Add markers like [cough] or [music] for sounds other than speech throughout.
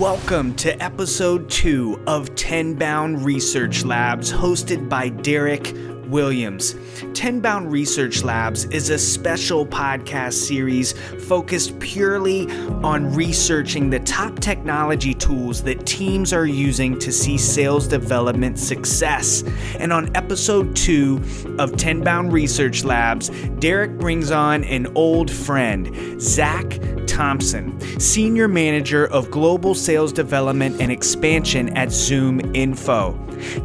Welcome to episode two of Tenbound Research Labs, hosted by Derrick Williams. Tenbound Research Labs is a special podcast series focused purely on researching the top technology tools that teams are using to see sales development success. And on episode two of Tenbound Research Labs, Derrick brings on an old friend, Zack Thompson, Senior Manager of Global Sales Development and Expansion at Zoom Info.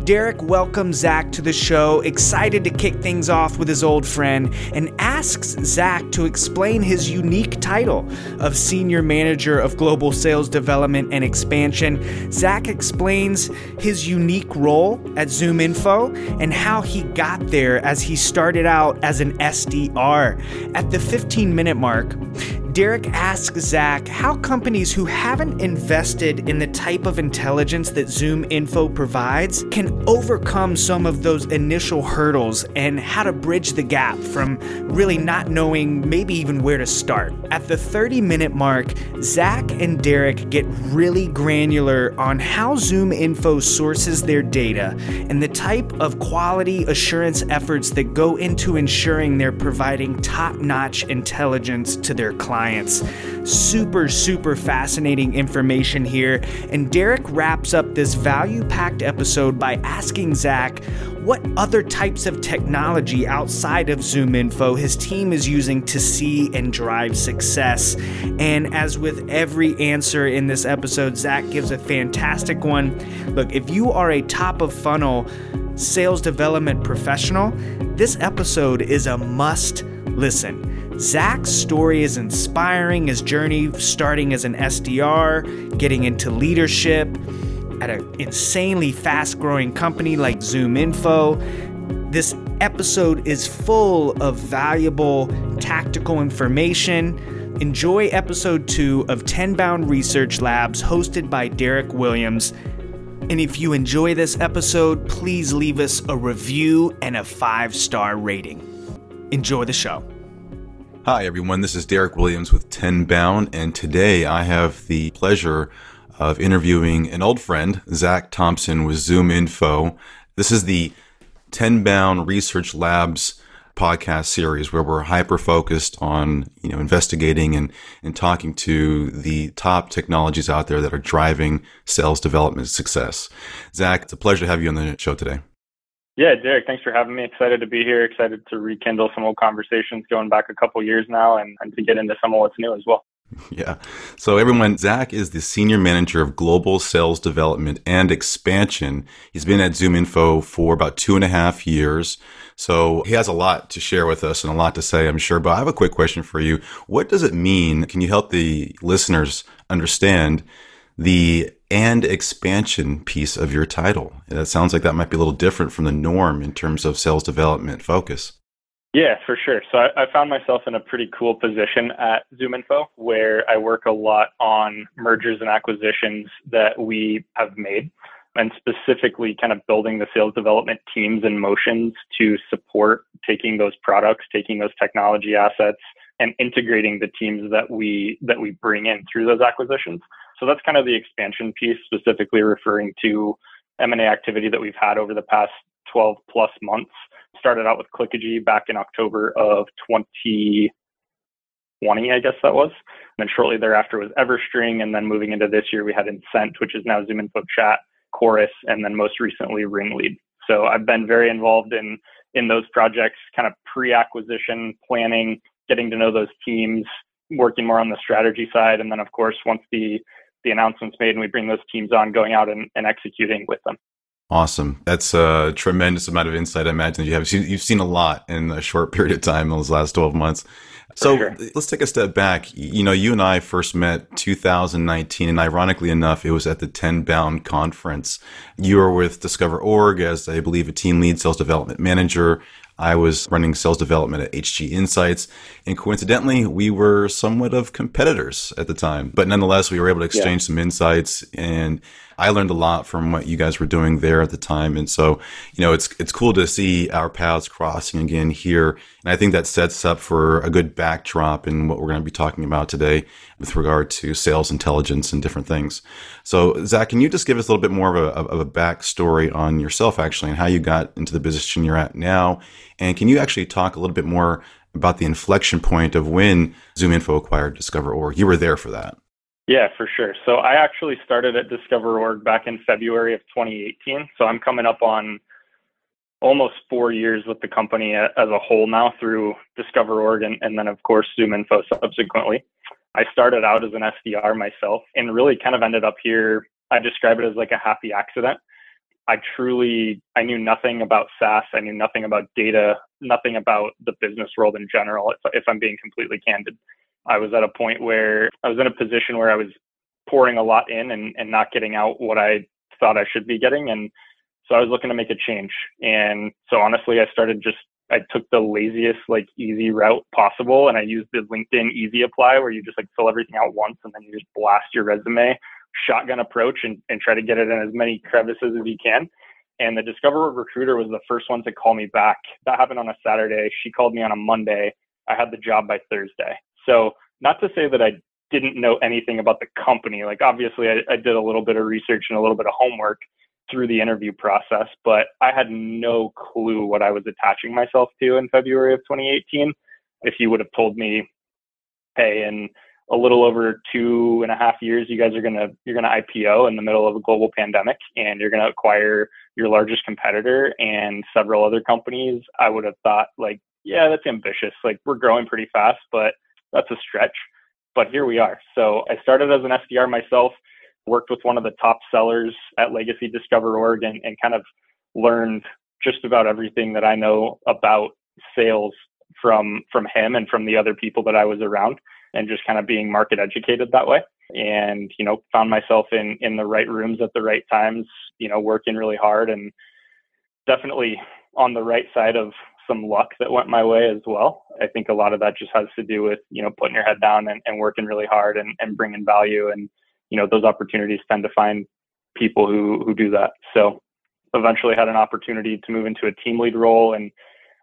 Derrick welcomes Zack to the show, excited to kick things off with his old friend, and asks Zack to explain his unique title of Senior Manager of Global Sales Development and Expansion. Zack explains his unique role at Zoom Info and how he got there as he started out as an SDR. At the 15 minute mark, Derrick asks Zack how companies who haven't invested in the type of intelligence that Zoom Info provides can overcome some of those initial hurdles and how to bridge the gap from really not knowing maybe even where to start. At the 30 minute mark, Zack and Derrick get really granular on how Zoom Info sources their data and the type of quality assurance efforts that go into ensuring they're providing top notch intelligence to their clients clients. Super, super fascinating information here. And Derrick wraps up this value packed episode by asking Zack what other types of technology outside of Zoom Info his team is using to see and drive success. And as with every answer in this episode, Zack gives a fantastic one. Look, if you are a top of funnel sales development professional, this episode is a must listen. Zack's story is inspiring, his journey starting as an SDR, getting into leadership at an insanely fast growing company like Zoom Info. This episode is full of valuable tactical information. Enjoy episode two of Tenbound Research Labs, hosted by Derrick Williams. And if you enjoy this episode, please leave us a review and a five star rating. Enjoy the show. Hi, everyone. This is Derrick Williams with Tenbound, and today I have the pleasure of interviewing an old friend, Zack Thompson with Zoom Info. This is the Tenbound Research Labs podcast series where we're hyper focused on you know investigating and and talking to the top technologies out there that are driving sales development success. Zack, it's a pleasure to have you on the show today. Yeah, Derrick, thanks for having me. Excited to be here. Excited to rekindle some old conversations going back a couple years now and, and to get into some of what's new as well. [laughs] Yeah. So, everyone, Zack is the Senior Manager of Global Sales Development and Expansion. He's been at Zoom Info for about two and a half years. So, he has a lot to share with us and a lot to say, I'm sure. But I have a quick question for you. What does it mean? Can you help the listeners understand the and expansion piece of your title. That sounds like that might be a little different from the norm in terms of sales development focus. Yeah, for sure. So I, I, found myself in a pretty cool position at ZoomInfo where I work a lot on mergers and acquisitions that we have made and specifically kind of building the sales development teams and motions to support taking those products, taking those technology assets and integrating the teams that we that we bring in through those acquisitions. So that's kind of the expansion piece, specifically referring to M&A activity that we've had over the past 12 plus months. Started out with Clickagy back in October of 2020, I guess that was. And then shortly thereafter was Everstring. And then moving into this year, we had Insent, which is now Zoom Info Chat, Chorus, and then most recently Ringlead. So I've been very involved in in those projects, kind of pre-acquisition planning, getting to know those teams, working more on the strategy side, and then of course once the the announcements made and we bring those teams on, going out and, and executing with them. Awesome. That's a tremendous amount of insight. I imagine you have. You've seen a lot in a short [laughs] period of time in those last 12 months. So sure. let's take a step back. You know, you and I first met 2019, and ironically enough, it was at the Tenbound conference. You were with Discover Org as, I believe, a team lead sales development manager. I was running sales development at HG Insights. And coincidentally, we were somewhat of competitors at the time. But nonetheless, we were able to exchange yeah. some insights and I learned a lot from what you guys were doing there at the time. And so, you know, it's, it's cool to see our paths crossing again here. And I think that sets up for a good backdrop in what we're going to be talking about today. With regard to sales intelligence and different things. So, Zack, can you just give us a little bit more of a, of a backstory on yourself, actually, and how you got into the position you're at now? And can you actually talk a little bit more about the inflection point of when ZoomInfo acquired DiscoverOrg? You were there for that. Yeah, for sure. So I actually started at DiscoverOrg back in February of 2018. So I'm coming up on almost four years with the company as a whole now through DiscoverOrg and, and then, of course, ZoomInfo subsequently. I started out as an SDR myself and really kind of ended up here. I describe it as like a happy accident. I truly, I knew nothing about SaaS. I knew nothing about data, nothing about the business world in general, if, if I'm being completely candid. I was at a point where I was in a position where I was pouring a lot in and, and not getting out what I thought I should be getting. And so I was looking to make a change. And so honestly, I started just, I took the laziest, like easy route possible. And I used the LinkedIn easy apply where you just like fill everything out once and then you just blast your resume, shotgun approach and, and try to get it in as many crevices as you can. And the DiscoverOrg recruiter was the first one to call me back. That happened on a Saturday. She called me on a Monday. I had the job by Thursday. So not to say that I didn't know anything about the company. Like obviously I, I did a little bit of research and a little bit of homework through the interview process, but I had no clue what I was attaching myself to in February of 2018. If you would have told me, hey, in a little over two and a half years, you guys are gonna you're gonna IPO in the middle of a global pandemic, and you're gonna acquire your largest competitor and several other companies, I would have thought like, yeah, that's ambitious. Like we're growing pretty fast, but that's a stretch. But here we are. So I started as an SDR myself, worked with one of the top sellers at Legacy DiscoverOrg and, and kind of learned just about everything that I know about sales from from him and from the other people that I was around and just kind of being market educated that way and you know found myself in in the right rooms at the right times you know working really hard and definitely on the right side of some luck that went my way as well. I think a lot of that just has to do with, you know, putting your head down and, and working really hard and, and bringing value. And, you know, those opportunities tend to find people who, who do that. So eventually had an opportunity to move into a team lead role and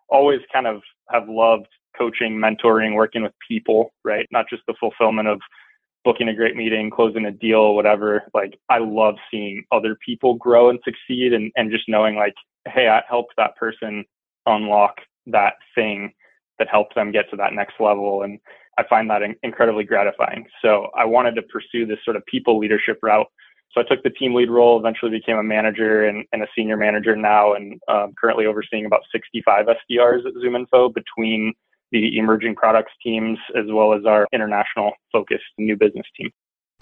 always kind of have loved coaching, mentoring, working with people, right? Not just the fulfillment of booking a great meeting, closing a deal, whatever. Like I love seeing other people grow and succeed and, and just knowing like, hey, I helped that person unlock that thing that helped them get to that next level. And I find that in- incredibly gratifying. So I wanted to pursue this sort of people leadership route. So I took the team lead role, eventually became a manager and, and a senior manager now, and um, currently overseeing about 65 SDRs at ZoomInfo between the emerging products teams as well as our international focused new business team.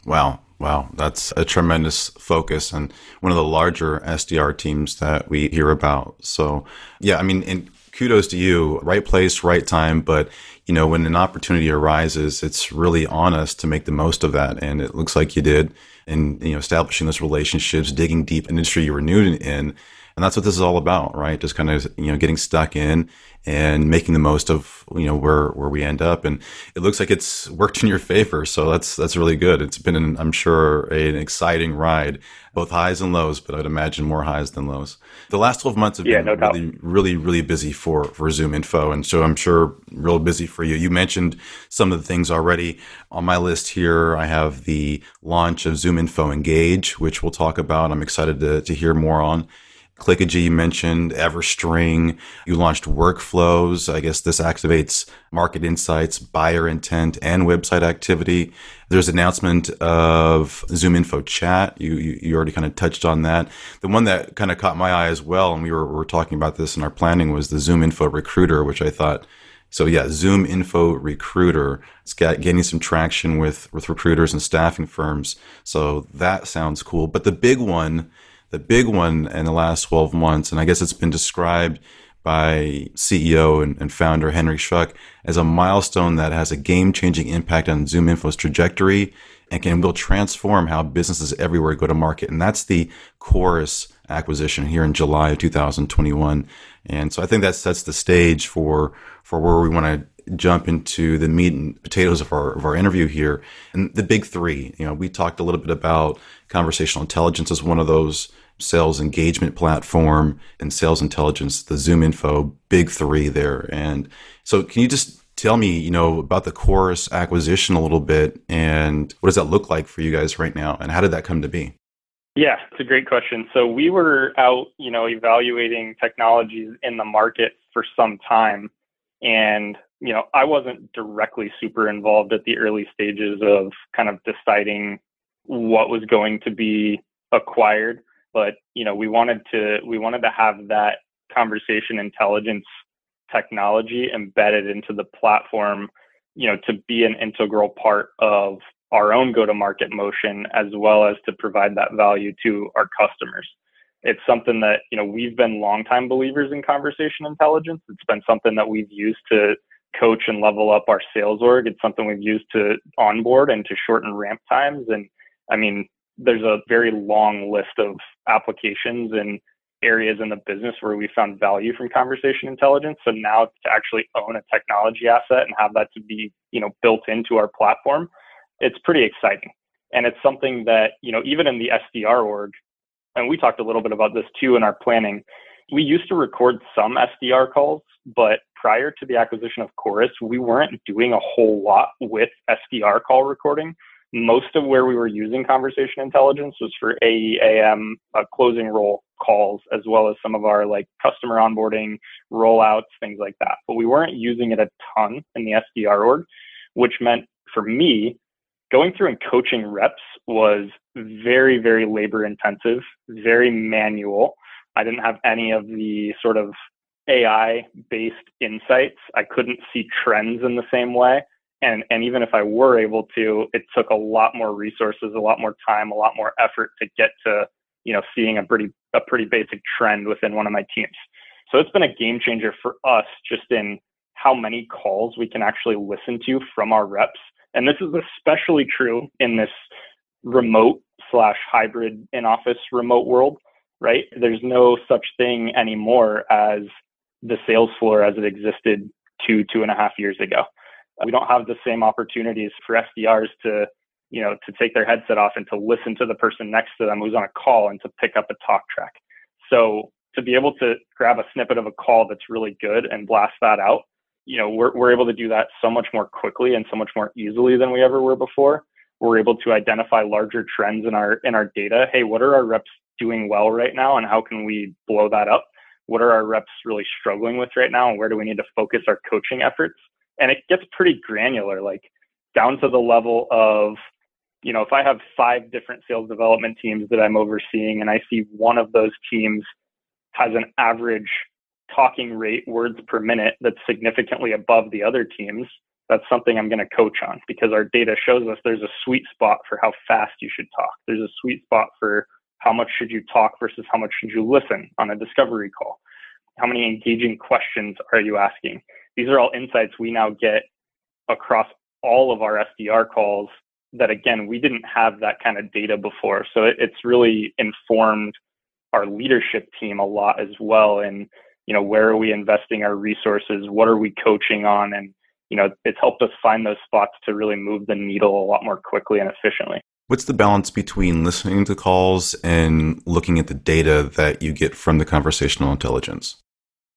Wow. Wow. That's a tremendous focus and one of the larger SDR teams that we hear about. So, yeah, I mean, kudos to you. Right place, right time. But, you know, when an opportunity arises, it's really on us to make the most of that. And it looks like you did in, you know, establishing those relationships, digging deep in the industry you were new in and that's what this is all about, right? Just kind of, you know, getting stuck in and making the most of, you know, where, where we end up. And it looks like it's worked in your favor. So that's, that's really good. It's been, an, I'm sure, an exciting ride, both highs and lows, but I'd imagine more highs than lows. The last 12 months have yeah, been no really, really, really busy for, for Zoom Info, And so I'm sure real busy for you. You mentioned some of the things already on my list here. I have the launch of Zoom Info Engage, which we'll talk about. I'm excited to, to hear more on. Clickagy you mentioned, EverString. You launched workflows. I guess this activates market insights, buyer intent, and website activity. There's announcement of Zoom Info Chat. You, you, you already kind of touched on that. The one that kind of caught my eye as well, and we were, we were talking about this in our planning, was the Zoom Info Recruiter, which I thought so yeah, Zoom Info Recruiter. It's got, some traction with, with recruiters and staffing firms. So that sounds cool. But the big one the big one in the last 12 months, and I guess it's been described by CEO and, and founder Henry Schuck as a milestone that has a game changing impact on ZoomInfo's trajectory and can will transform how businesses everywhere go to market. And that's the Chorus acquisition here in July of 2021. And so I think that sets the stage for, for where we want to jump into the meat and potatoes of our, of our interview here. And the big three, you know, we talked a little bit about conversational intelligence as one of those sales engagement platform and sales intelligence, the Zoom Info, big three there. And so can you just tell me, you know, about the Chorus acquisition a little bit and what does that look like for you guys right now and how did that come to be? Yeah, it's a great question. So we were out, you know, evaluating technologies in the market for some time and you know, I wasn't directly super involved at the early stages of kind of deciding what was going to be acquired, but you know, we wanted to we wanted to have that conversation intelligence technology embedded into the platform, you know, to be an integral part of our own go to market motion as well as to provide that value to our customers. It's something that, you know, we've been longtime believers in conversation intelligence. It's been something that we've used to coach and level up our sales org. It's something we've used to onboard and to shorten ramp times. And I mean, there's a very long list of applications and areas in the business where we found value from conversation intelligence. So now to actually own a technology asset and have that to be, you know, built into our platform, it's pretty exciting. And it's something that, you know, even in the SDR org, and we talked a little bit about this too in our planning, we used to record some SDR calls, but prior to the acquisition of Chorus, we weren't doing a whole lot with SDR call recording most of where we were using conversation intelligence was for AEAM uh, closing role calls, as well as some of our like customer onboarding rollouts, things like that. But we weren't using it a ton in the SDR org, which meant for me, going through and coaching reps was very, very labor intensive, very manual. I didn't have any of the sort of AI based insights. I couldn't see trends in the same way and and even if I were able to, it took a lot more resources, a lot more time, a lot more effort to get to you know seeing a pretty a pretty basic trend within one of my teams. So it's been a game changer for us just in how many calls we can actually listen to from our reps. And this is especially true in this remote slash hybrid in office remote world, right? There's no such thing anymore as the sales floor as it existed two, two and a half years ago we don't have the same opportunities for SDRs to, you know, to take their headset off and to listen to the person next to them who's on a call and to pick up a talk track. So to be able to grab a snippet of a call that's really good and blast that out, you know, we're, we're able to do that so much more quickly and so much more easily than we ever were before. We're able to identify larger trends in our in our data. Hey, what are our reps doing well right now, and how can we blow that up? What are our reps really struggling with right now, and where do we need to focus our coaching efforts? And it gets pretty granular, like down to the level of, you know, if I have five different sales development teams that I'm overseeing and I see one of those teams has an average talking rate words per minute that's significantly above the other teams, that's something I'm going to coach on because our data shows us there's a sweet spot for how fast you should talk. There's a sweet spot for how much should you talk versus how much should you listen on a discovery call. How many engaging questions are you asking? These are all insights we now get across all of our SDR calls that again we didn't have that kind of data before. So it, it's really informed our leadership team a lot as well and you know where are we investing our resources? What are we coaching on? And you know it's helped us find those spots to really move the needle a lot more quickly and efficiently. What's the balance between listening to calls and looking at the data that you get from the conversational intelligence?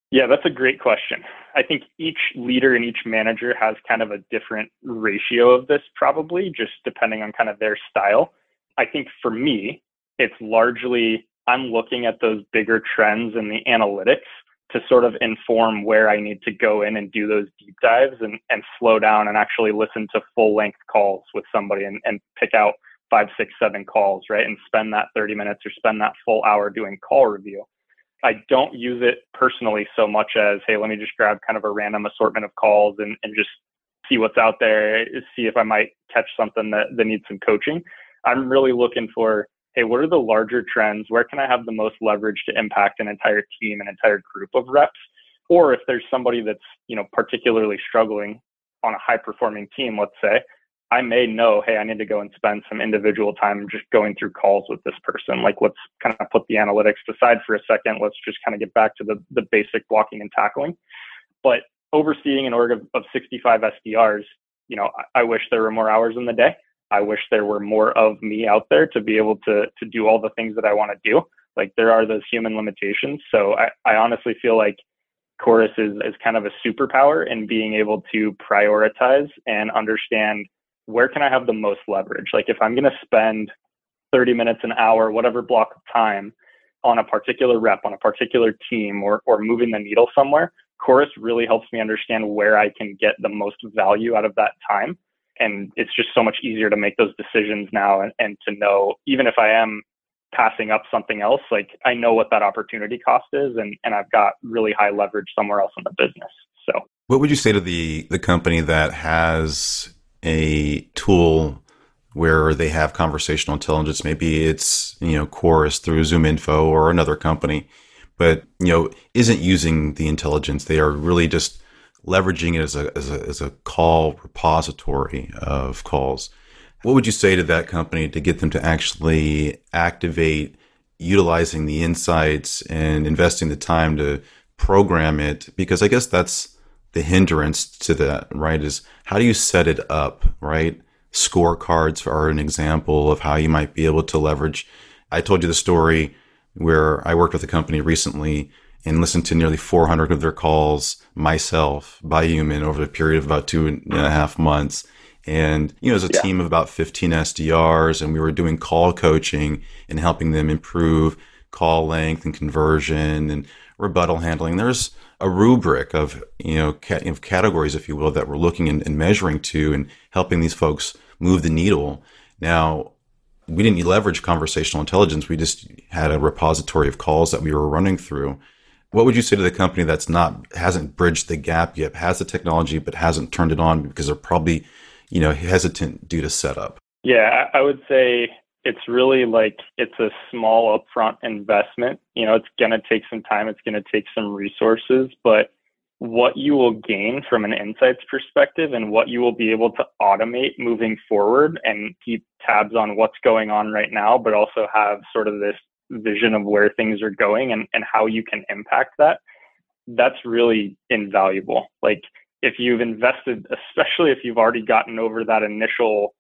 Yeah, that's a great question. I think each leader and each manager has kind of a different ratio of this, probably just depending on kind of their style. I think for me, it's largely I'm looking at those bigger trends in the analytics to sort of inform where I need to go in and do those deep dives and, and slow down and actually listen to full length calls with somebody and, and pick out five, six, seven calls, right? And spend that 30 minutes or spend that full hour doing call review. I don't use it personally so much as, hey, let me just grab kind of a random assortment of calls and, and just see what's out there, see if I might catch something that, that needs some coaching. I'm really looking for, hey, what are the larger trends? Where can I have the most leverage to impact an entire team, an entire group of reps? Or if there's somebody that's, you know, particularly struggling on a high performing team, let's say, I may know, hey, I need to go and spend some individual time just going through calls with this person. Like, let's kind of put the analytics aside for a second. Let's just kind of get back to the, the basic blocking and tackling. But overseeing an org of, of 65 SDRs, you know, I, I wish there were more hours in the day. I wish there were more of me out there to be able to to do all the things that I want to do. Like there are those human limitations. So I, I honestly feel like Chorus is, is kind of a superpower in being able to prioritize and understand where can I have the most leverage. Like if I'm going to spend 30 minutes, an hour, whatever block of time on a particular rep, on a particular team, or, or moving the needle somewhere, Chorus really helps me understand where I can get the most value out of that time. And it's just so much easier to make those decisions now and, and to know, even if I am passing up something else, like I know what that opportunity cost is and, and I've got really high leverage somewhere else in the business. So what would you say to the the company that has a tool where they have conversational intelligence? Maybe it's, you know, Chorus through ZoomInfo or another company, but you know, isn't using the intelligence. They are really just leveraging it as a as a as a call repository of calls. What would you say to that company to get them to actually activate utilizing the insights and investing the time to program it? Because I guess that's the hindrance to that, right? Is how do you set it up, right? Scorecards are an example of how you might be able to leverage. I told you the story where I worked with a company recently and listened to nearly 400 of their calls myself by human over a period of about two and a half months. And, you know, as a yeah. team of about 15 SDRs, and we were doing call coaching and helping them improve call length and conversion and rebuttal handling. There's a rubric of, you know, of categories, if you will, that we're looking and, and measuring to and helping these folks move the needle. Now, we didn't leverage conversational intelligence. We just had a repository of calls that we were running through. What would you say to the company that's not hasn't bridged the gap yet, has the technology but hasn't turned it on because they're probably you know, hesitant due to setup? Yeah, I would say it's really like it's a small upfront investment. You know, it's going to take some time, it's going to take some resources, but what you will gain from an insights perspective and what you will be able to automate moving forward and keep tabs on what's going on right now, but also have sort of this vision of where things are going and, and how you can impact that. That's really invaluable. Like if you've invested, especially if you've already gotten over that initial,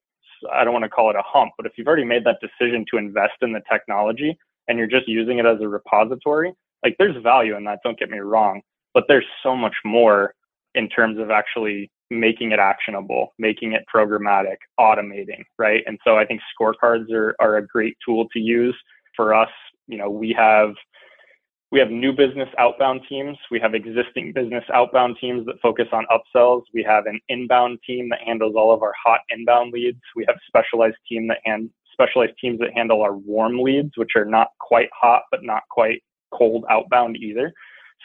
I don't want to call it a hump, but if you've already made that decision to invest in the technology and you're just using it as a repository, like there's value in that, don't get me wrong, but there's so much more in terms of actually making it actionable, making it programmatic, automating, right? And so I think scorecards are, are a great tool to use for us. You know, we have we have new business outbound teams. We have existing business outbound teams that focus on upsells. We have an inbound team that handles all of our hot inbound leads. We have specialized team that hand specialized teams that handle our warm leads, which are not quite hot but not quite cold outbound either.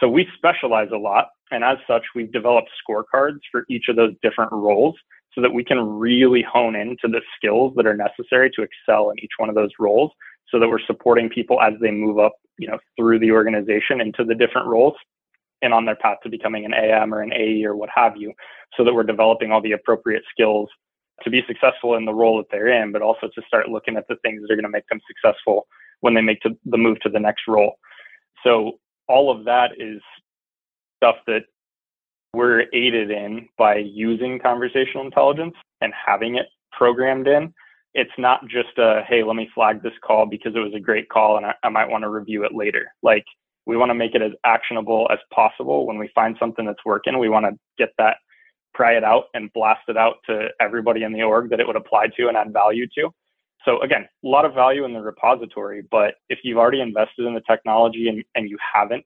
So we specialize a lot, and as such, we've developed scorecards for each of those different roles so that we can really hone into the skills that are necessary to excel in each one of those roles so that we're supporting people as they move up, you know, through the organization into the different roles and on their path to becoming an AM or an AE or what have you, so that we're developing all the appropriate skills to be successful in the role that they're in, but also to start looking at the things that are going to make them successful when they make the move to the next role. So all of that is stuff that we're aided in by using conversational intelligence and having it programmed in it's not just a hey let me flag this call because it was a great call and I, I might want to review it later. Like we want to make it as actionable as possible. When we find something that's working we want to get that pry it out and blast it out to everybody in the org that it would apply to and add value to. So again a lot of value in the repository but if you've already invested in the technology and, and you haven't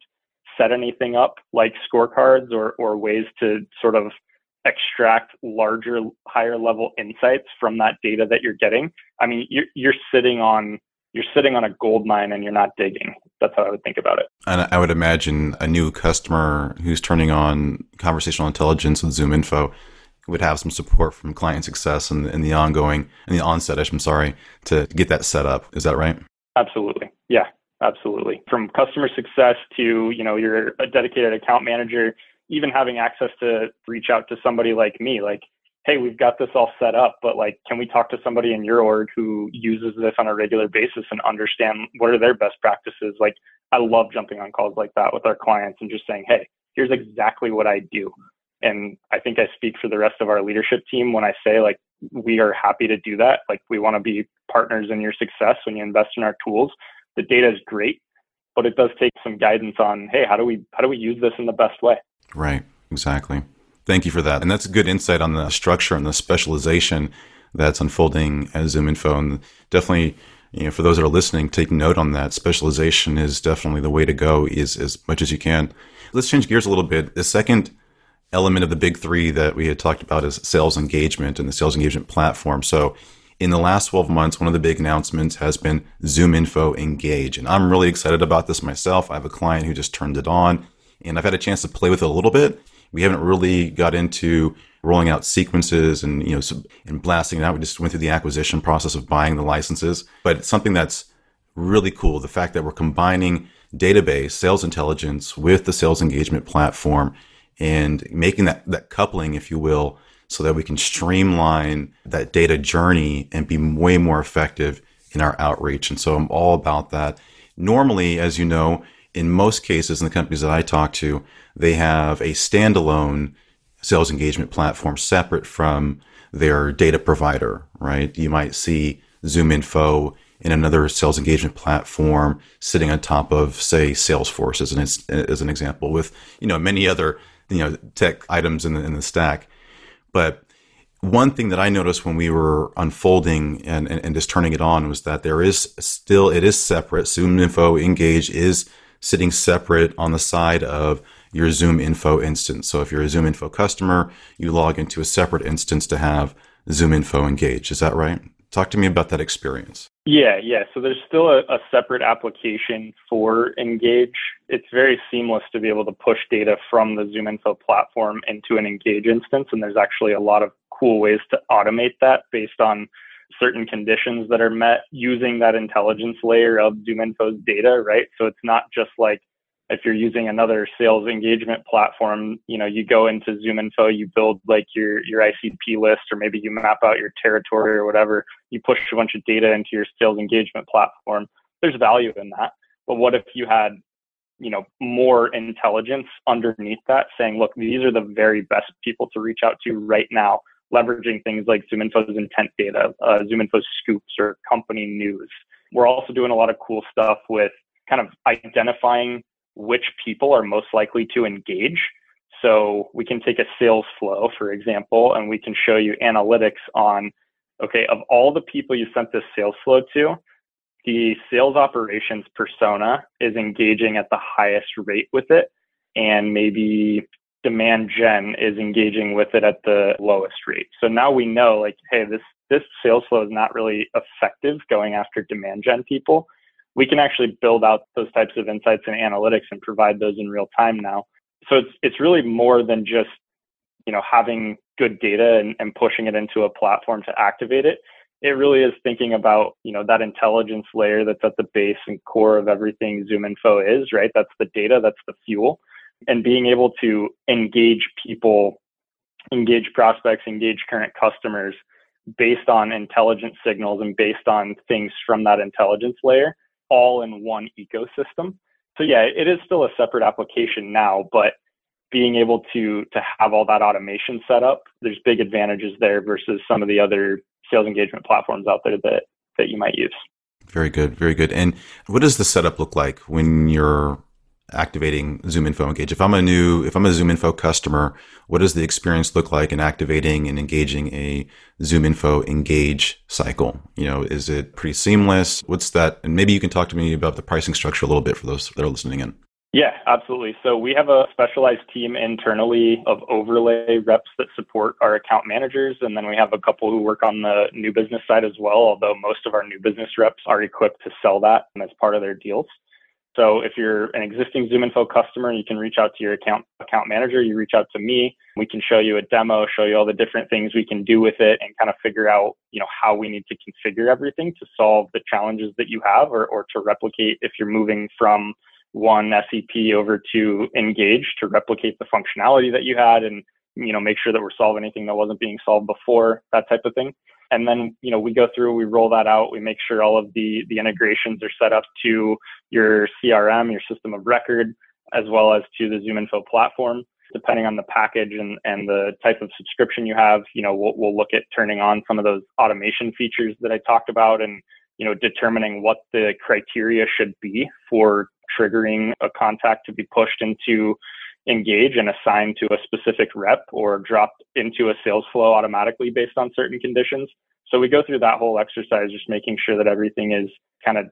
set anything up like scorecards or, or ways to sort of extract larger, higher level insights from that data that you're getting, I mean, you're, you're sitting on you're sitting on a gold mine and you're not digging. That's how I would think about it. And I would imagine a new customer who's turning on conversational intelligence with ZoomInfo would have some support from client success and, and the ongoing and the onset, I'm sorry, to get that set up. Is that right? Absolutely. Yeah, absolutely. From customer success to, you know, you're a dedicated account manager even having access to reach out to somebody like me, like, hey, we've got this all set up, but like, can we talk to somebody in your org who uses this on a regular basis and understand what are their best practices? Like, I love jumping on calls like that with our clients and just saying, hey, here's exactly what I do. And I think I speak for the rest of our leadership team when I say, like, we are happy to do that. Like, we want to be partners in your success when you invest in our tools. The data is great but it does take some guidance on, hey, how do we how do we use this in the best way? Right. Exactly. Thank you for that. And that's a good insight on the structure and the specialization that's unfolding at ZoomInfo. And definitely, you know, for those that are listening, take note on that. Specialization is definitely the way to go is as much as you can. Let's change gears a little bit. The second element of the big three that we had talked about is sales engagement and the sales engagement platform. So in the last 12 months, one of the big announcements has been ZoomInfo Engage. And I'm really excited about this myself. I have a client who just turned it on and I've had a chance to play with it a little bit. We haven't really got into rolling out sequences and, you know, and blasting it out. We just went through the acquisition process of buying the licenses, but it's something that's really cool. The fact that we're combining database, sales intelligence with the sales engagement platform and making that, that coupling, if you will, so that we can streamline that data journey and be way more effective in our outreach. And so I'm all about that. Normally, as you know, in most cases in the companies that I talk to, they have a standalone sales engagement platform separate from their data provider, right? You might see Zoom Info in another sales engagement platform sitting on top of, say, Salesforce as an, as an example with, you know, many other, you know, tech items in the, in the stack. But one thing that I noticed when we were unfolding and, and, and just turning it on was that there is still, it is separate. Zoom Info Engage is sitting separate on the side of your ZoomInfo instance. So if you're a ZoomInfo customer, you log into a separate instance to have ZoomInfo Engage. Is that right? Talk to me about that experience. Yeah, yeah. So there's still a, a, separate application for Engage. It's very seamless to be able to push data from the ZoomInfo platform into an Engage instance. And there's actually a lot of cool ways to automate that based on certain conditions that are met using that intelligence layer of ZoomInfo's data, right? So it's not just like if you're using another sales engagement platform, you know, you go into ZoomInfo, you build like your your ICP list, or maybe you map out your territory or whatever. You push a bunch of data into your sales engagement platform. There's value in that. But what if you had, you know, more intelligence underneath that, saying, look, these are the very best people to reach out to right now, leveraging things like ZoomInfo's intent data, uh, ZoomInfo's scoops, or company news. We're also doing a lot of cool stuff with kind of identifying which people are most likely to engage. So we can take a sales flow, for example, and we can show you analytics on, okay, of all the people you sent this sales flow to, the sales operations persona is engaging at the highest rate with it, and maybe demand gen is engaging with it at the lowest rate. So now we know, like, hey, this this sales flow is not really effective going after demand gen people we can actually build out those types of insights and analytics and provide those in real time now. So it's it's really more than just you know having good data and, and pushing it into a platform to activate it. It really is thinking about you know that intelligence layer that's at the base and core of everything Zoom Info is right. That's the data, that's the fuel, and being able to engage people, engage prospects, engage current customers based on intelligence signals and based on things from that intelligence layer all in one ecosystem. So yeah, it is still a separate application now, but being able to to have all that automation set up, there's big advantages there versus some of the other sales engagement platforms out there that that you might use. Very good, very good. And what does the setup look like when you're activating Zoom Info Engage? If I'm a new, if I'm a Zoom Info customer, what does the experience look like in activating and engaging a Zoom Info Engage cycle? You know, is it pretty seamless? What's that? And maybe you can talk to me about the pricing structure a little bit for those that are listening in. Yeah, absolutely. So we have a specialized team internally of overlay reps that support our account managers. And then we have a couple who work on the new business side as well, although most of our new business reps are equipped to sell that as part of their deals. So if you're an existing ZoomInfo customer, you can reach out to your account account manager. You reach out to me. We can show you a demo, show you all the different things we can do with it, and kind of figure out, you know, how we need to configure everything to solve the challenges that you have, or or to replicate if you're moving from one SEP over to Engage to replicate the functionality that you had, and you know, make sure that we're solving anything that wasn't being solved before, that type of thing. And then you know we go through we roll that out. We make sure all of the the integrations are set up to your crm your system of record as well as to the ZoomInfo platform. Depending on the package and, and the type of subscription you have you know we'll, we'll look at turning on some of those automation features that i talked about and you know determining what the criteria should be for triggering a contact to be pushed into engage and assigned to a specific rep or dropped into a sales flow automatically based on certain conditions. So we go through that whole exercise, just making sure that everything is kind of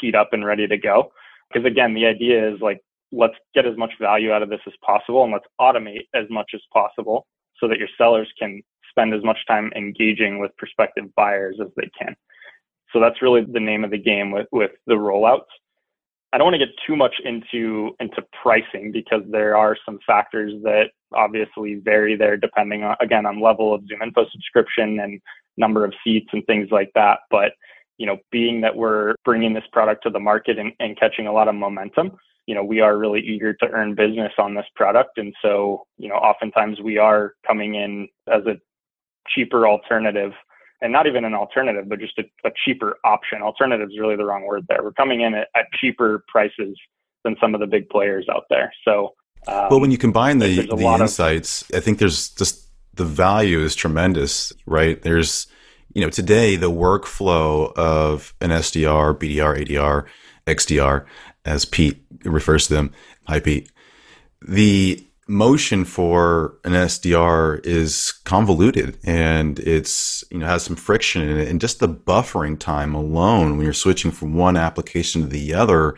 teed up and ready to go. Because again, the idea is like, let's get as much value out of this as possible and let's automate as much as possible so that your sellers can spend as much time engaging with prospective buyers as they can. So that's really the name of the game with, with the rollouts. I don't want to get too much into into pricing because there are some factors that obviously vary there depending on again on level of ZoomInfo subscription and number of seats and things like that. But you know, being that we're bringing this product to the market and, and catching a lot of momentum, you know, we are really eager to earn business on this product, and so you know, oftentimes we are coming in as a cheaper alternative and not even an alternative, but just a, a cheaper option. Alternative is really the wrong word there. We're coming in at, at cheaper prices than some of the big players out there. So, um, well, when you combine the, the insights, of, I think there's just the value is tremendous, right? There's, you know, today the workflow of an SDR, BDR, ADR, XDR, as Pete refers to them. Hi, Pete. The motion for an SDR is convoluted and it's you know has some friction in it. And just the buffering time alone when you're switching from one application to the other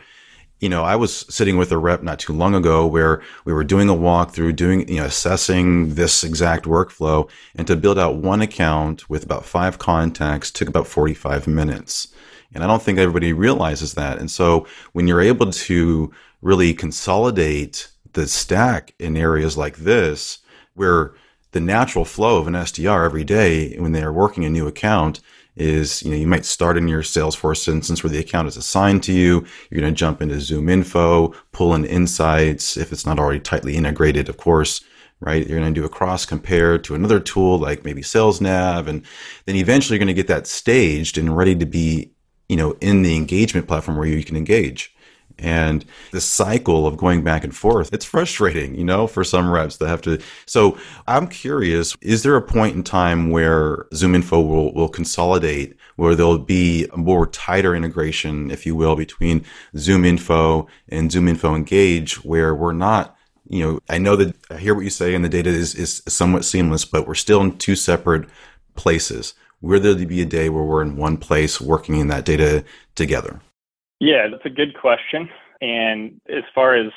you know I was sitting with a rep not too long ago where we were doing a walkthrough doing you know assessing this exact workflow. And to build out one account with about five contacts took about 45 minutes. And I don't think everybody realizes that. And so when you're able to really consolidate the stack in areas like this, where the natural flow of an SDR every day when they are working a new account is, you know, you might start in your Salesforce instance where the account is assigned to you. You're going to jump into Zoom Info, pull in insights if it's not already tightly integrated, of course, right? You're going to do a cross compare to another tool like maybe SalesNav. And then eventually you're going to get that staged and ready to be, you know, in the engagement platform where you can engage. And the cycle of going back and forth, it's frustrating, you know, for some reps that have to. So I'm curious, is there a point in time where ZoomInfo will, will consolidate, where there'll be a more tighter integration, if you will, between Zoom Info and Zoom Info Engage, where we're not, you know, I know that I hear what you say and the data is, is somewhat seamless, but we're still in two separate places. Will there be a day where we're in one place working in that data together? Yeah, that's a good question. And as far as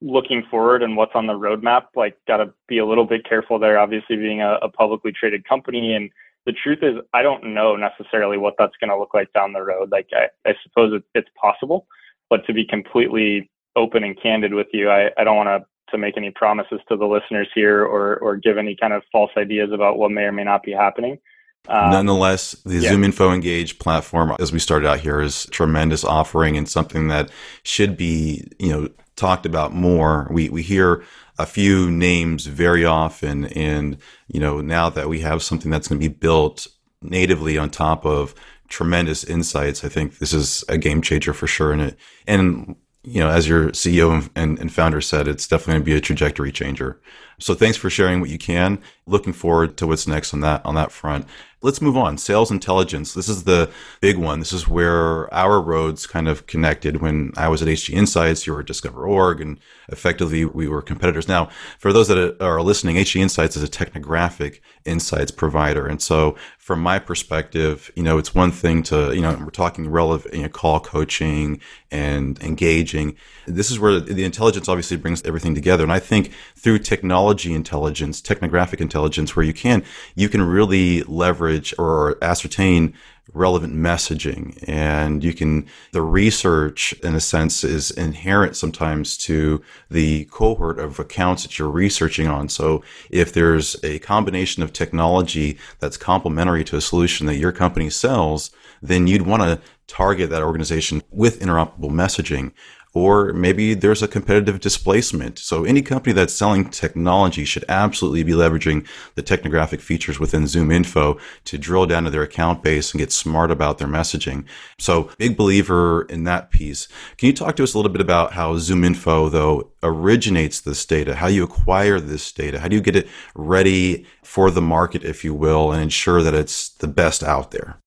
looking forward and what's on the roadmap, like got to be a little bit careful there, obviously being a, a publicly traded company. And the truth is, I don't know necessarily what that's going to look like down the road. Like, I, I suppose it, it's possible, but to be completely open and candid with you, I, I don't want to to make any promises to the listeners here or or give any kind of false ideas about what may or may not be happening. Um, Nonetheless, the yeah. ZoomInfo Engage platform, as we started out here, is tremendous offering and something that should be, you know, talked about more. We we hear a few names very often, and you know, now that we have something that's going to be built natively on top of tremendous insights, I think this is a game changer for sure. And it and you know, as your CEO and, and founder said, it's definitely going to be a trajectory changer. So thanks for sharing what you can. Looking forward to what's next on that on that front. Let's move on. Sales intelligence. This is the big one. This is where our roads kind of connected when I was at HG Insights, you were at DiscoverOrg, and effectively we were competitors. Now, for those that are listening, HG Insights is a technographic insights provider. And so from my perspective, you know, it's one thing to, you know, we're talking relevant, you know, call coaching and engaging. This is where the intelligence obviously brings everything together. And I think through technology intelligence, technographic intelligence, where you can, you can really leverage leverage or ascertain relevant messaging. And you can the research in a sense is inherent sometimes to the cohort of accounts that you're researching on. So if there's a combination of technology that's complementary to a solution that your company sells then you'd want to target that organization with interoperable messaging or maybe there's a competitive displacement. So any company that's selling technology should absolutely be leveraging the technographic features within Zoom Info to drill down to their account base and get smart about their messaging. So big believer in that piece. Can you talk to us a little bit about how Zoom Info though originates this data, how you acquire this data, how do you get it ready for the market, if you will, and ensure that it's the best out there?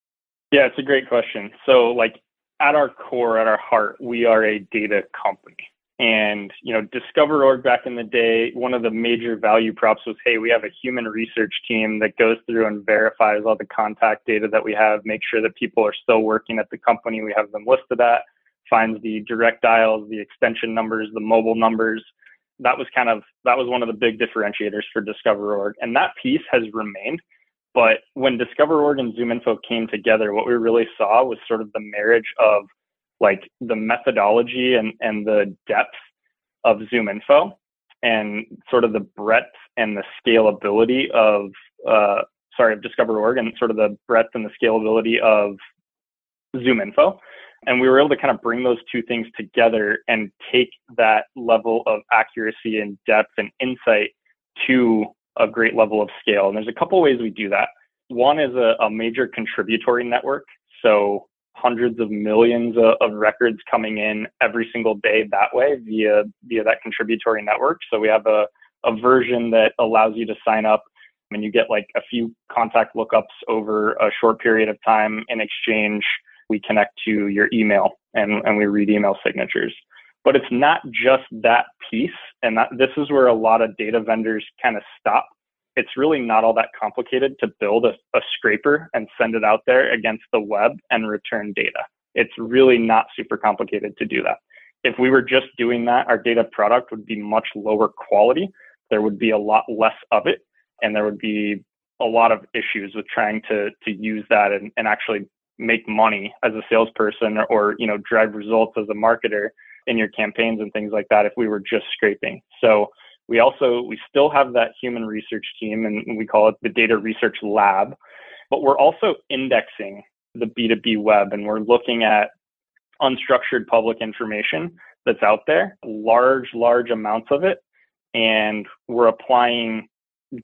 Yeah, it's a great question. So like at our core, at our heart, we are a data company. And, you know, DiscoverOrg back in the day, one of the major value props was, hey, we have a human research team that goes through and verifies all the contact data that we have, make sure that people are still working at the company we have them listed at, finds the direct dials, the extension numbers, the mobile numbers. That was kind of that was one of the big differentiators for DiscoverOrg. And that piece has remained. But when Discover DiscoverOrg and ZoomInfo came together, what we really saw was sort of the marriage of like the methodology and, and the depth of ZoomInfo and sort of the breadth and the scalability of uh, sorry of DiscoverOrg and sort of the breadth and the scalability of ZoomInfo. And we were able to kind of bring those two things together and take that level of accuracy and depth and insight to a great level of scale. And there's a couple ways we do that. One is a, a major contributory network. So hundreds of millions of, of, records coming in every single day that way via via that contributory network. So we have a, a version that allows you to sign up and you get like a few contact lookups over a short period of time. In exchange, we connect to your email and, and we read email signatures. But it's not just that piece. And that, this is where a lot of data vendors kind of stop. It's really not all that complicated to build a, a scraper and send it out there against the web and return data. It's really not super complicated to do that. If we were just doing that, our data product would be much lower quality. There would be a lot less of it, and there would be a lot of issues with trying to to use that and, and actually make money as a salesperson or, or you know drive results as a marketer in your campaigns and things like that if we were just scraping. So we also we still have that human research team and we call it the data research lab, but we're also indexing the B2B web and we're looking at unstructured public information that's out there, large large amounts of it, and we're applying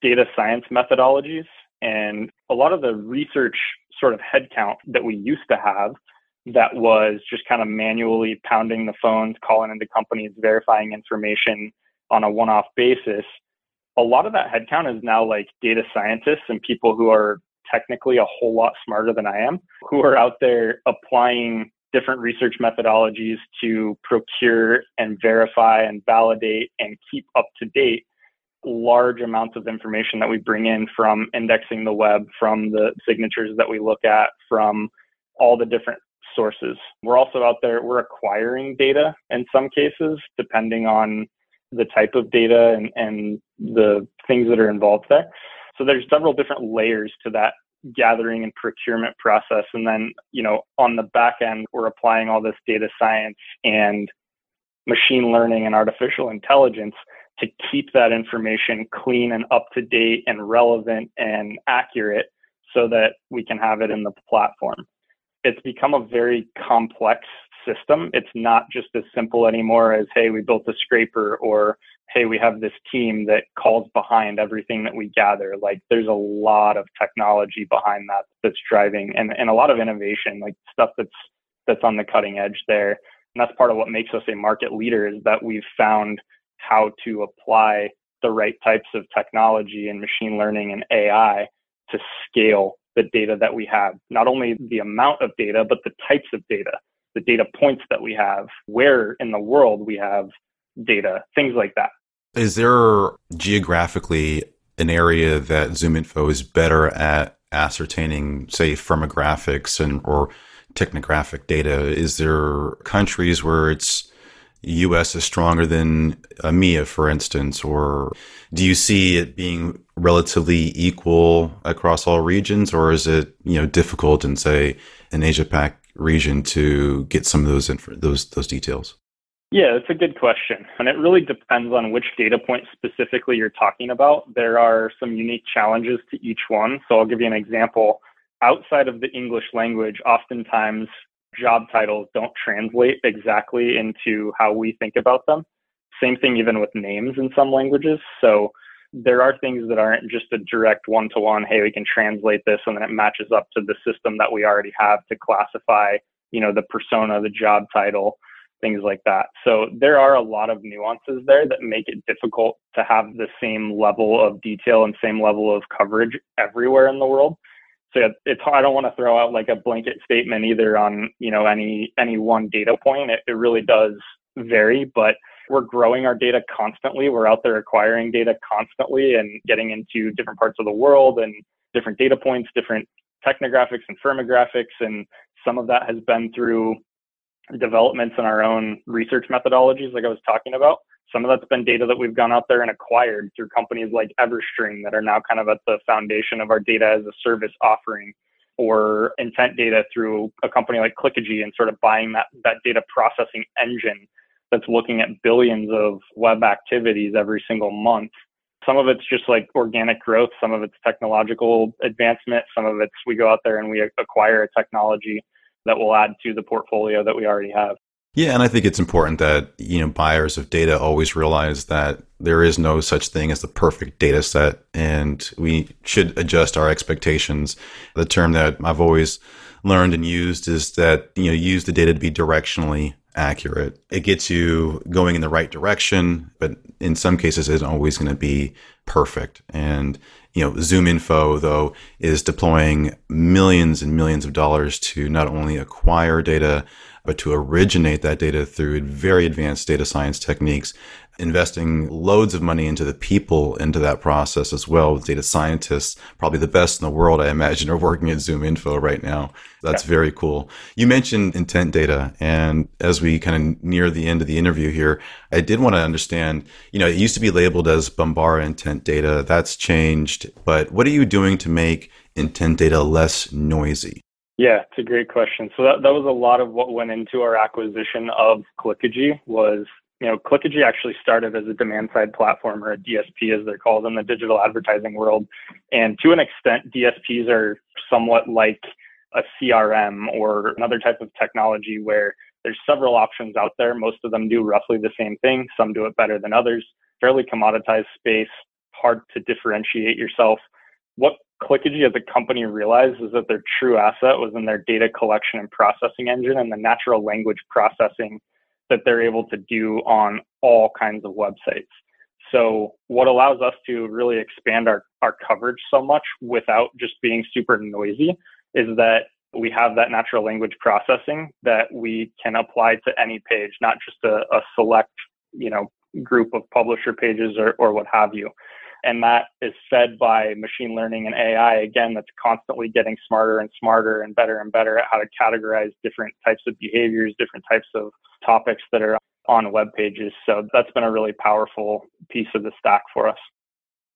data science methodologies and a lot of the research sort of headcount that we used to have that was just kind of manually pounding the phones, calling into companies, verifying information on a one off basis. A lot of that headcount is now like data scientists and people who are technically a whole lot smarter than I am, who are out there applying different research methodologies to procure and verify and validate and keep up to date large amounts of information that we bring in from indexing the web, from the signatures that we look at, from all the different sources. We're also out there, we're acquiring data in some cases, depending on the type of data and, and the things that are involved there. So there's several different layers to that gathering and procurement process. And then, you know, on the back end, we're applying all this data science and machine learning and artificial intelligence to keep that information clean and up to date and relevant and accurate so that we can have it in the platform it's become a very complex system. It's not just as simple anymore as, hey, we built a scraper or, hey, we have this team that calls behind everything that we gather. Like there's a lot of technology behind that that's driving and, and a lot of innovation, like stuff that's that's on the cutting edge there. And that's part of what makes us a market leader is that we've found how to apply the right types of technology and machine learning and AI to scale the data that we have, not only the amount of data, but the types of data, the data points that we have, where in the world we have data, things like that. Is there geographically an area that ZoomInfo is better at ascertaining, say, firmographics and or technographic data? Is there countries where it's U.S. is stronger than EMEA, for instance, or do you see it being relatively equal across all regions, or is it you know difficult in say an Asia Pac region to get some of those inf- those those details? Yeah, that's a good question. And it really depends on which data point specifically you're talking about. There are some unique challenges to each one. So I'll give you an example. Outside of the English language, oftentimes job titles don't translate exactly into how we think about them. Same thing even with names in some languages. So there are things that aren't just a direct one to one, hey, we can translate this and then it matches up to the system that we already have to classify, you know, the persona, the job title, things like that. So there are a lot of nuances there that make it difficult to have the same level of detail and same level of coverage everywhere in the world. So it's I don't want to throw out like a blanket statement either on you know any any one data point. It, it really does vary, but we're growing our data constantly. We're out there acquiring data constantly and getting into different parts of the world and different data points, different technographics and firmographics, and some of that has been through developments in our own research methodologies, like I was talking about. Some of that's been data that we've gone out there and acquired through companies like EverString that are now kind of at the foundation of our data as a service offering, or intent data through a company like Clickagy and sort of buying that, that data processing engine that's looking at billions of web activities every single month. Some of it's just like organic growth, some of it's technological advancement, some of it's we go out there and we acquire a technology that will add to the portfolio that we already have. Yeah, and I think it's important that you know buyers of data always realize that there is no such thing as the perfect data set, and we should adjust our expectations. The term that I've always learned and used is that you know use the data to be directionally accurate. It gets you going in the right direction, but in some cases, isn't always going to be perfect. And you know, ZoomInfo though is deploying millions and millions of dollars to not only acquire data but to originate that data through very advanced data science techniques investing loads of money into the people into that process as well. with Data scientists, probably the best in the world, I imagine, are working at ZoomInfo right now. That's yeah. very cool. You mentioned intent data. And as we kind of near the end of the interview here, I did want to understand, you know, it used to be labeled as Bombora intent data. That's changed. But what are you doing to make intent data less noisy? Yeah, it's a great question. So that, that was a lot of what went into our acquisition of Clickagy was you know, Clickagy actually started as a demand side platform or a DSP as they're called in the digital advertising world. And to an extent, DSPs are somewhat like a CRM or another type of technology where there's several options out there. Most of them do roughly the same thing. Some do it better than others. Fairly commoditized space, hard to differentiate yourself. What Clickagy as a company realized is that their true asset was in their data collection and processing engine and the natural language processing that they're able to do on all kinds of websites. So what allows us to really expand our, our coverage so much without just being super noisy is that we have that natural language processing that we can apply to any page, not just a, a select, you know, group of publisher pages or, or what have you. And that is fed by machine learning and AI, again, that's constantly getting smarter and smarter and better and better at how to categorize different types of behaviors, different types of topics that are on web pages. So that's been a really powerful piece of the stack for us.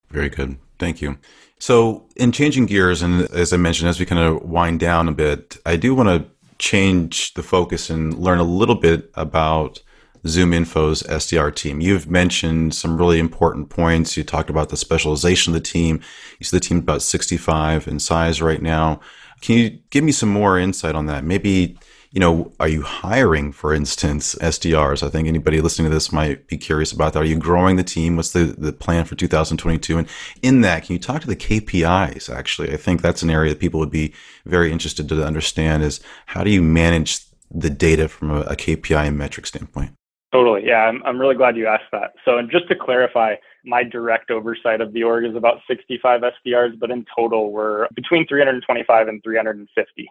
Very good. Thank you. So, in changing gears, and as I mentioned, as we kind of wind down a bit, I do want to change the focus and learn a little bit about ZoomInfo's SDR team. You've mentioned some really important points. You talked about the specialization of the team. You see the team about 65 in size right now. Can you give me some more insight on that? Maybe, you know, are you hiring, for instance, SDRs? I think anybody listening to this might be curious about that. Are you growing the team? What's the, the plan for 2022? And in that, can you talk to the KPIs? Actually, I think that's an area that people would be very interested to understand is how do you manage the data from a, a KPI and metric standpoint? Totally. Yeah, I'm, I'm really glad you asked that. So, and just to clarify, my direct oversight of the org is about 65 SDRs, but in total, we're between 325 and 350.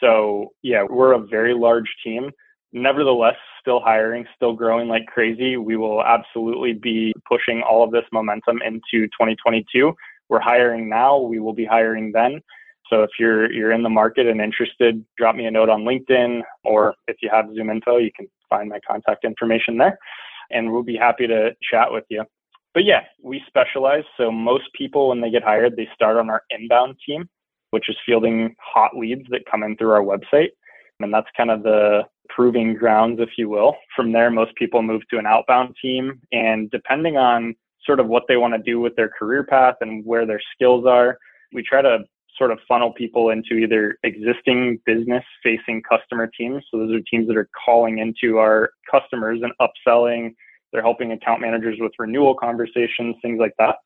So, yeah, we're a very large team. Nevertheless, still hiring, still growing like crazy. We will absolutely be pushing all of this momentum into 2022. We're hiring now. We will be hiring then. So if you're you're in the market and interested, drop me a note on LinkedIn, or if you have ZoomInfo, you can find my contact information there, and we'll be happy to chat with you. But yeah, we specialize. So most people, when they get hired, they start on our inbound team, which is fielding hot leads that come in through our website. And that's kind of the proving grounds, if you will. From there, most people move to an outbound team. And depending on sort of what they want to do with their career path and where their skills are, we try to sort of funnel people into either existing business facing customer teams. So those are teams that are calling into our customers and upselling. They're helping account managers with renewal conversations, things like that,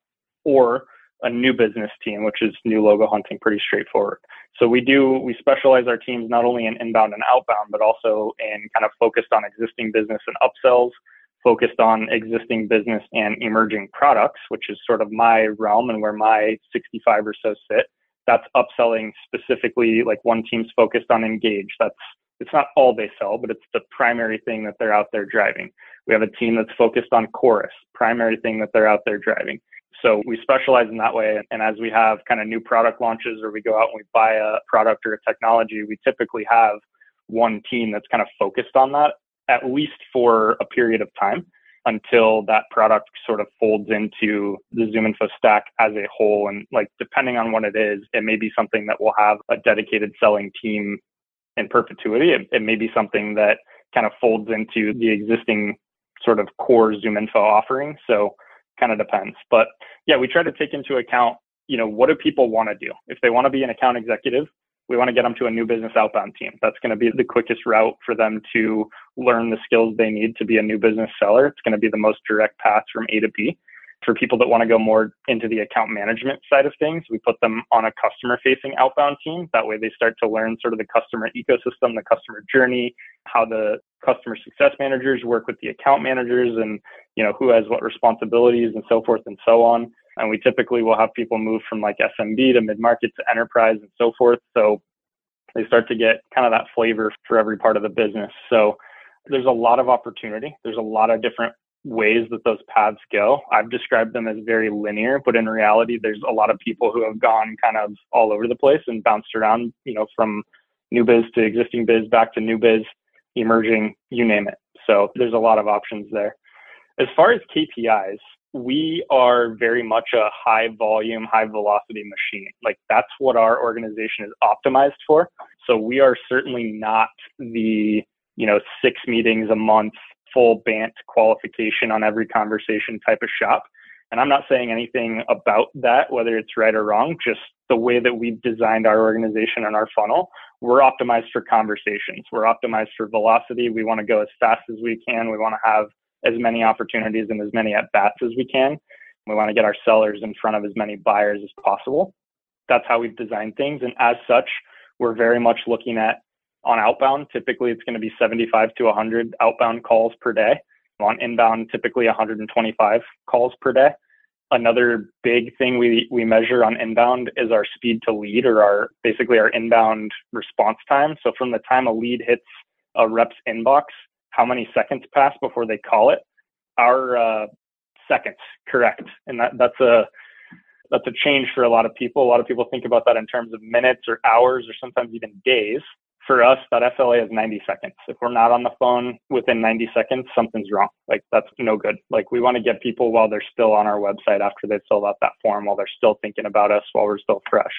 or a new business team, which is new logo hunting, pretty straightforward. So we do, we specialize our teams not only in inbound and outbound, but also in kind of focused on existing business and upsells, focused on existing business and emerging products, which is sort of my realm and where my 65 or so sit that's upselling specifically like one team's focused on engage. That's it's not all they sell, but it's the primary thing that they're out there driving. We have a team that's focused on chorus, primary thing that they're out there driving. So we specialize in that way. And as we have kind of new product launches or we go out and we buy a product or a technology, we typically have one team that's kind of focused on that at least for a period of time until that product sort of folds into the ZoomInfo stack as a whole. And like, depending on what it is, it may be something that will have a dedicated selling team in perpetuity. It, it may be something that kind of folds into the existing sort of core ZoomInfo offering. So kind of depends. But yeah, we try to take into account, you know, what do people want to do? If they want to be an account executive, we want to get them to a new business outbound team. That's going to be the quickest route for them to learn the skills they need to be a new business seller. It's going to be the most direct path from A to B. For people that want to go more into the account management side of things, we put them on a customer facing outbound team. That way they start to learn sort of the customer ecosystem, the customer journey, how the customer success managers work with the account managers and, you know, who has what responsibilities and so forth and so on. And we typically will have people move from like SMB to mid market to enterprise and so forth. So they start to get kind of that flavor for every part of the business. So there's a lot of opportunity. There's a lot of different ways that those paths go. I've described them as very linear, but in reality, there's a lot of people who have gone kind of all over the place and bounced around, you know, from new biz to existing biz back to new biz, emerging, you name it. So there's a lot of options there. As far as KPIs, we are very much a high volume, high velocity machine. Like that's what our organization is optimized for. So we are certainly not the, you know, six meetings a month full BANT qualification on every conversation type of shop. And I'm not saying anything about that, whether it's right or wrong, just the way that we've designed our organization and our funnel, we're optimized for conversations. We're optimized for velocity. We want to go as fast as we can. We want to have as many opportunities and as many at bats as we can. We want to get our sellers in front of as many buyers as possible. That's how we've designed things. And as such, we're very much looking at on outbound, typically it's going to be 75 to 100 outbound calls per day. On inbound, typically 125 calls per day. Another big thing we, we measure on inbound is our speed to lead or our basically our inbound response time. So from the time a lead hits a rep's inbox, how many seconds pass before they call it? Our uh, seconds, correct. And that, that's a that's a change for a lot of people. A lot of people think about that in terms of minutes or hours or sometimes even days for us, that SLA is 90 seconds. If we're not on the phone within 90 seconds, something's wrong. Like that's no good. Like we want to get people while they're still on our website after they fill out that form, while they're still thinking about us, while we're still fresh.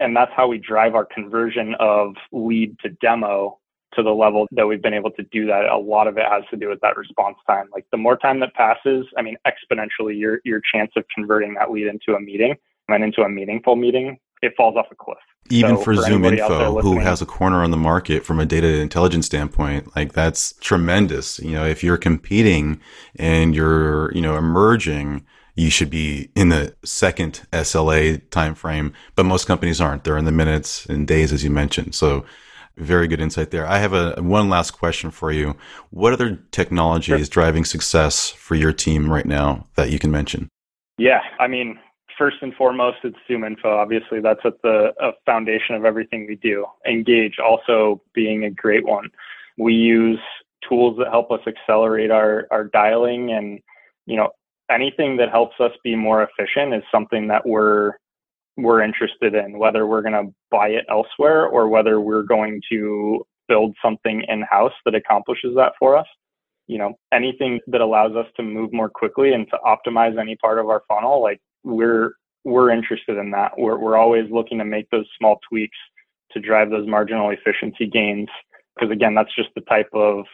And that's how we drive our conversion of lead to demo to the level that we've been able to do that. A lot of it has to do with that response time. Like the more time that passes, I mean, exponentially, your your chance of converting that lead into a meeting and into a meaningful meeting it falls off a cliff. Even so for, for ZoomInfo, who has a corner on the market from a data intelligence standpoint, like that's tremendous. You know, if you're competing and you're, you know, emerging, you should be in the second SLA timeframe, but most companies aren't. They're in the minutes and days, as you mentioned. So very good insight there. I have a one last question for you. What other technology sure. is driving success for your team right now that you can mention? Yeah, I mean, first and foremost, it's ZoomInfo. Obviously, that's at the foundation of everything we do. Engage also being a great one. We use tools that help us accelerate our, our dialing and, you know, anything that helps us be more efficient is something that we're we're interested in, whether we're going to buy it elsewhere or whether we're going to build something in house that accomplishes that for us. You know, anything that allows us to move more quickly and to optimize any part of our funnel, like we're we're interested in that. We're we're always looking to make those small tweaks to drive those marginal efficiency gains because again, that's just the type of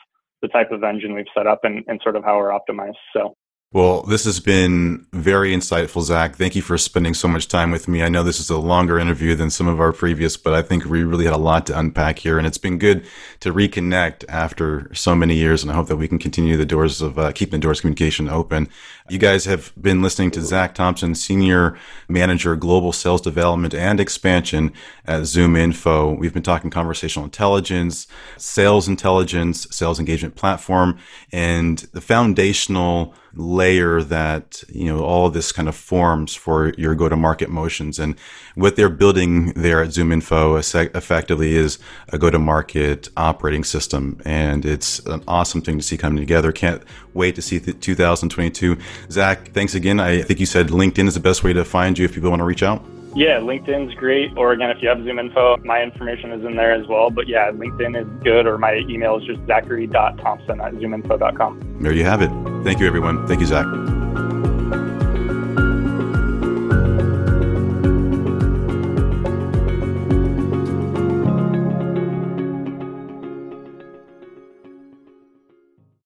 the type of engine we've set up and, and sort of how we're optimized. So well, this has been very insightful, Zack. Thank you for spending so much time with me. I know this is a longer interview than some of our previous, but I think we really had a lot to unpack here, and it's been good to reconnect after so many years. And I hope that we can continue the doors of uh, keeping the doors communication open. You guys have been listening to Zack Thompson, Senior Manager, Global Sales Development and Expansion at ZoomInfo. We've been talking conversational intelligence, sales intelligence, sales engagement platform, and the foundational layer that you know all this kind of forms for your go-to-market motions. And what they're building there at ZoomInfo effectively is a go-to-market operating system. And it's an awesome thing to see coming together. Can't wait to see 2022 Zack thanks again. I think you said linkedin is the best way to find you if people want to reach out yeah, LinkedIn's great. Or again, if you have ZoomInfo, my information is in there as well. But yeah, LinkedIn is good, or my email is just zachary.thompson at zoominfo.com. There you have it. Thank you, everyone. Thank you, Zack.